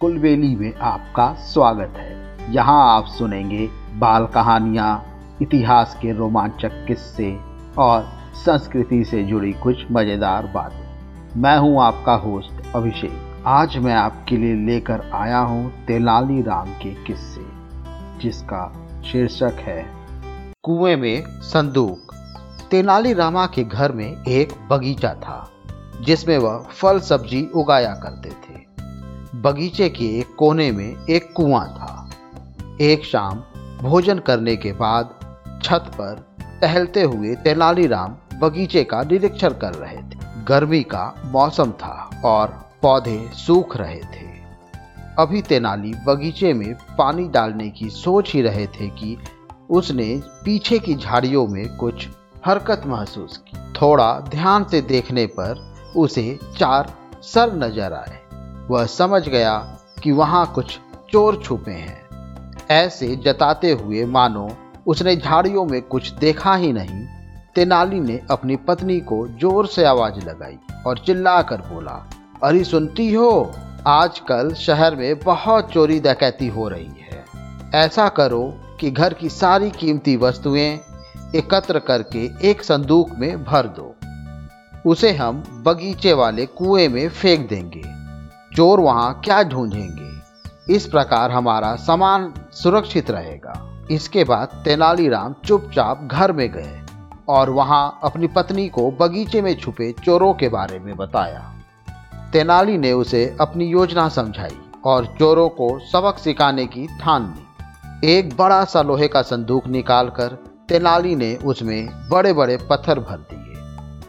कुलबेली में आपका स्वागत है। यहाँ आप सुनेंगे बाल कहानियाँ, इतिहास के रोमांचक किस्से और संस्कृति से जुड़ी कुछ मज़ेदार बातें। मैं हूँ आपका होस्ट अभिषेक। आज मैं आपके लिए लेकर आया हूँ तेलाली राम के किस्से, जिसका शीर्षक है, कुएँ में संदूक। तेनाली रामा के घर में एक बगीचा था, जिसमें वह फल सब्ज़ी उगाया करते थे। बगीचे के एक कोने में एक कुआँ था। एक शाम भोजन करने के बाद छत पर टहलते हुए तेनालीराम बगीचे का निरीक्षण कर रहे थे। गर्मी का मौसम था और पौधे सूख रहे थे। अभी तेनाली बगीचे में पानी डालने की सोच ही रहे थे कि उसने पीछे की झाड़ियों में कुछ हरकत महसूस की। थोड़ा ध्यान से देखने पर उसे चार सर नज़र आए। वह समझ गया कि वहाँ कुछ चोर छुपे हैं। ऐसे जताते हुए मानो उसने झाड़ियों में कुछ देखा ही नहीं, तेनाली ने अपनी पत्नी को ज़ोर से आवाज़ लगाई और चिल्लाकर बोला, अरे सुनती हो, आजकल शहर में बहुत चोरी डकैती हो रही है। ऐसा करो कि घर की सारी कीमती वस्तुएँ एकत्र करके एक संदूक में भर दो। उसे हम बगीचे वाले कुएँ में फेंक देंगे। चोर वहाँ क्या ढूंढेंगे? इस प्रकार हमारा सामान सुरक्षित रहेगा। इसके बाद तेनालीराम चुपचाप घर में गए और वहाँ अपनी पत्नी को बगीचे में छुपे चोरों के बारे में बताया। तेनाली ने उसे अपनी योजना समझाई और चोरों को सबक सिखाने की ठान ली। एक बड़ा सा लोहे का संदूक निकालकर तेनाली ने उसमें बड़े बड़े पत्थर भर दिए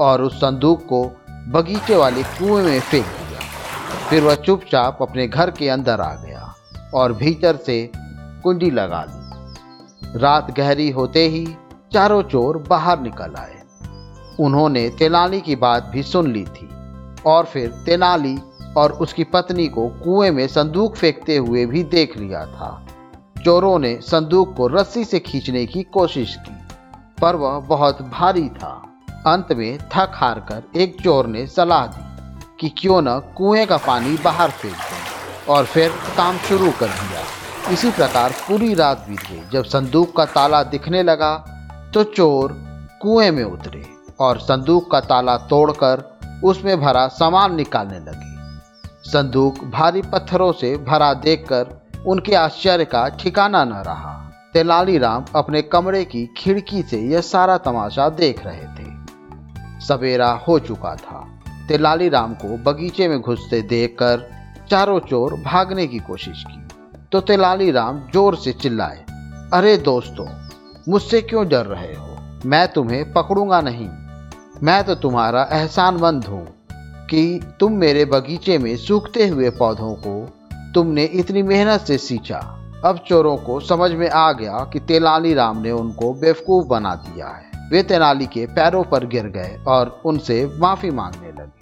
और उस संदूक को बगीचे वाले कुएँ में फेंक फिर वह चुपचाप अपने घर के अंदर आ गया और भीतर से कुंडी लगा ली। रात गहरी होते ही चारों चोर बाहर निकल आए। उन्होंने तेनाली की बात भी सुन ली थी और फिर तेनाली और उसकी पत्नी को कुएँ में संदूक फेंकते हुए भी देख लिया था। चोरों ने संदूक को रस्सी से खींचने की कोशिश की, पर वह बहुत भारी था। अंत में थक हार कर एक चोर ने सलाह दी। कि क्यों न कुएँ का पानी बाहर फेंक दें और फिर काम शुरू कर दिया। इसी प्रकार पूरी रात बीत गई। जब संदूक का ताला दिखने लगा तो चोर कुएँ में उतरे और संदूक का ताला तोड़कर उसमें भरा सामान निकालने लगे। संदूक भारी पत्थरों से भरा देखकर उनके आश्चर्य का ठिकाना न रहा। तेनालीराम अपने कमरे की खिड़की से यह सारा तमाशा देख रहे थे। सवेरा हो चुका था। तेनालीराम को बगीचे में घुसते देखकर चारों चोर भागने की कोशिश की। तो तेनालीराम ज़ोर से चिल्लाए, अरे दोस्तों, मुझसे क्यों डर रहे हो? मैं तुम्हें पकड़ूँगा नहीं। मैं तो तुम्हारा एहसानमंद हूँ कि तुम मेरे बगीचे में सूखते हुए पौधों को तुमने इतनी मेहनत से सींचा। अब चोरों को समझ में आ गया कि तेलाली राम ने उनको बेवकूफ़ बना दिया है। वे तेनाली के पैरों पर गिर गए और उनसे माफ़ी मांगने लगे।